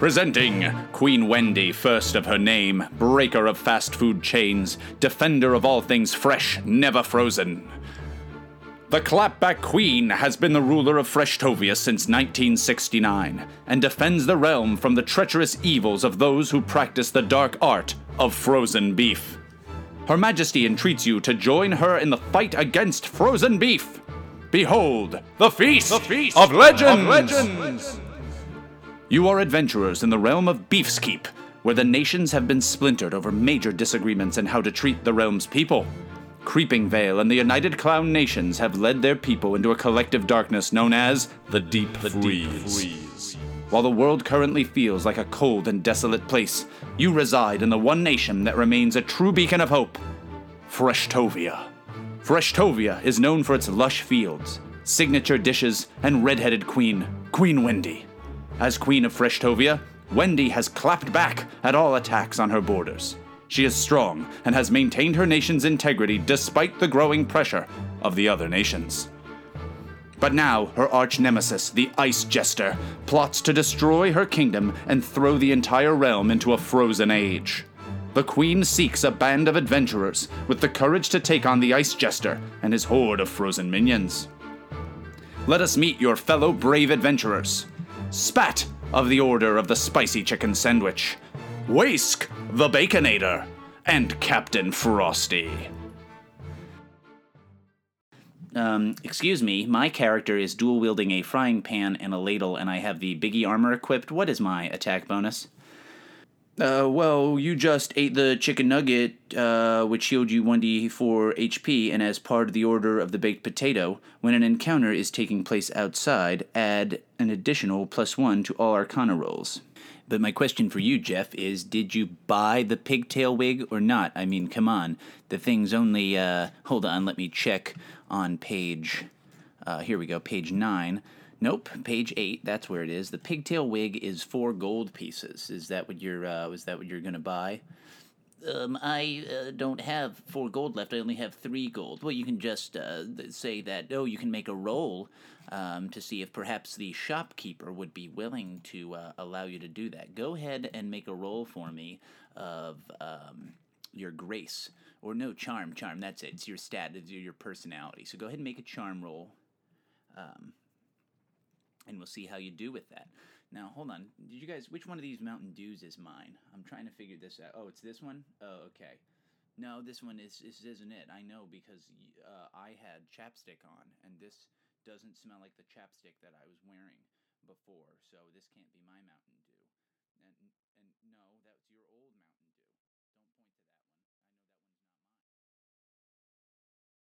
Presenting Queen Wendy, first of her name, breaker of fast food chains, defender of all things fresh, never frozen. The Clapback Queen has been the ruler of Freshtovia since 1969 and defends the realm from the treacherous evils of those who practice the dark art of frozen beef. Her Majesty entreats you to join her in the fight against frozen beef. Behold, the feast, The feast of legends. of legends. You are adventurers in the realm of Beefskeep, where the nations have been splintered over major disagreements in how to treat the realm's people. Creeping Vale and the United Clown Nations have led their people into a collective darkness known as the Deep the Freeze. While the world currently feels like a cold and desolate place, you reside in the one nation that remains a true beacon of hope Freshtovia. Freshtovia is known for its lush fields, signature dishes, and red-headed queen, Queen Wendy. As Queen of Freshtovia, Wendy has clapped back at all attacks on her borders. She is strong and has maintained her nation's integrity despite the growing pressure of the other nations. But now, her arch nemesis, the Ice Jester, plots to destroy her kingdom and throw the entire realm into a frozen age. The Queen seeks a band of adventurers with the courage to take on the Ice Jester and his horde of frozen minions. Let us meet your fellow brave adventurers. Spat of the Order of the Spicy Chicken Sandwich, Wask the Baconator, and Captain Frosty. Um, excuse me, my character is dual wielding a frying pan and a ladle, and I have the Biggie armor equipped. What is my attack bonus? Uh, well, you just ate the chicken nugget, uh, which healed you 1d4 HP, and as part of the order of the baked potato, when an encounter is taking place outside, add an additional plus one to all arcana rolls. But my question for you, Jeff, is did you buy the pigtail wig or not? I mean, come on. The thing's only, uh, hold on, let me check on page, uh, here we go, page nine. Nope, page eight. That's where it is. The pigtail wig is four gold pieces. Is that what you're? Uh, is that what you're gonna buy? Um, I uh, don't have four gold left. I only have three gold. Well, you can just uh, say that. Oh, you can make a roll um, to see if perhaps the shopkeeper would be willing to uh, allow you to do that. Go ahead and make a roll for me of um, your grace or no charm. Charm. That's it. It's your stat. It's your personality. So go ahead and make a charm roll. Um, and we'll see how you do with that. Now, hold on. Did you guys? Which one of these Mountain Dews is mine? I'm trying to figure this out. Oh, it's this one. Oh, okay. No, this one is this isn't it. I know because uh, I had chapstick on, and this doesn't smell like the chapstick that I was wearing before. So this can't be my Mountain Dew.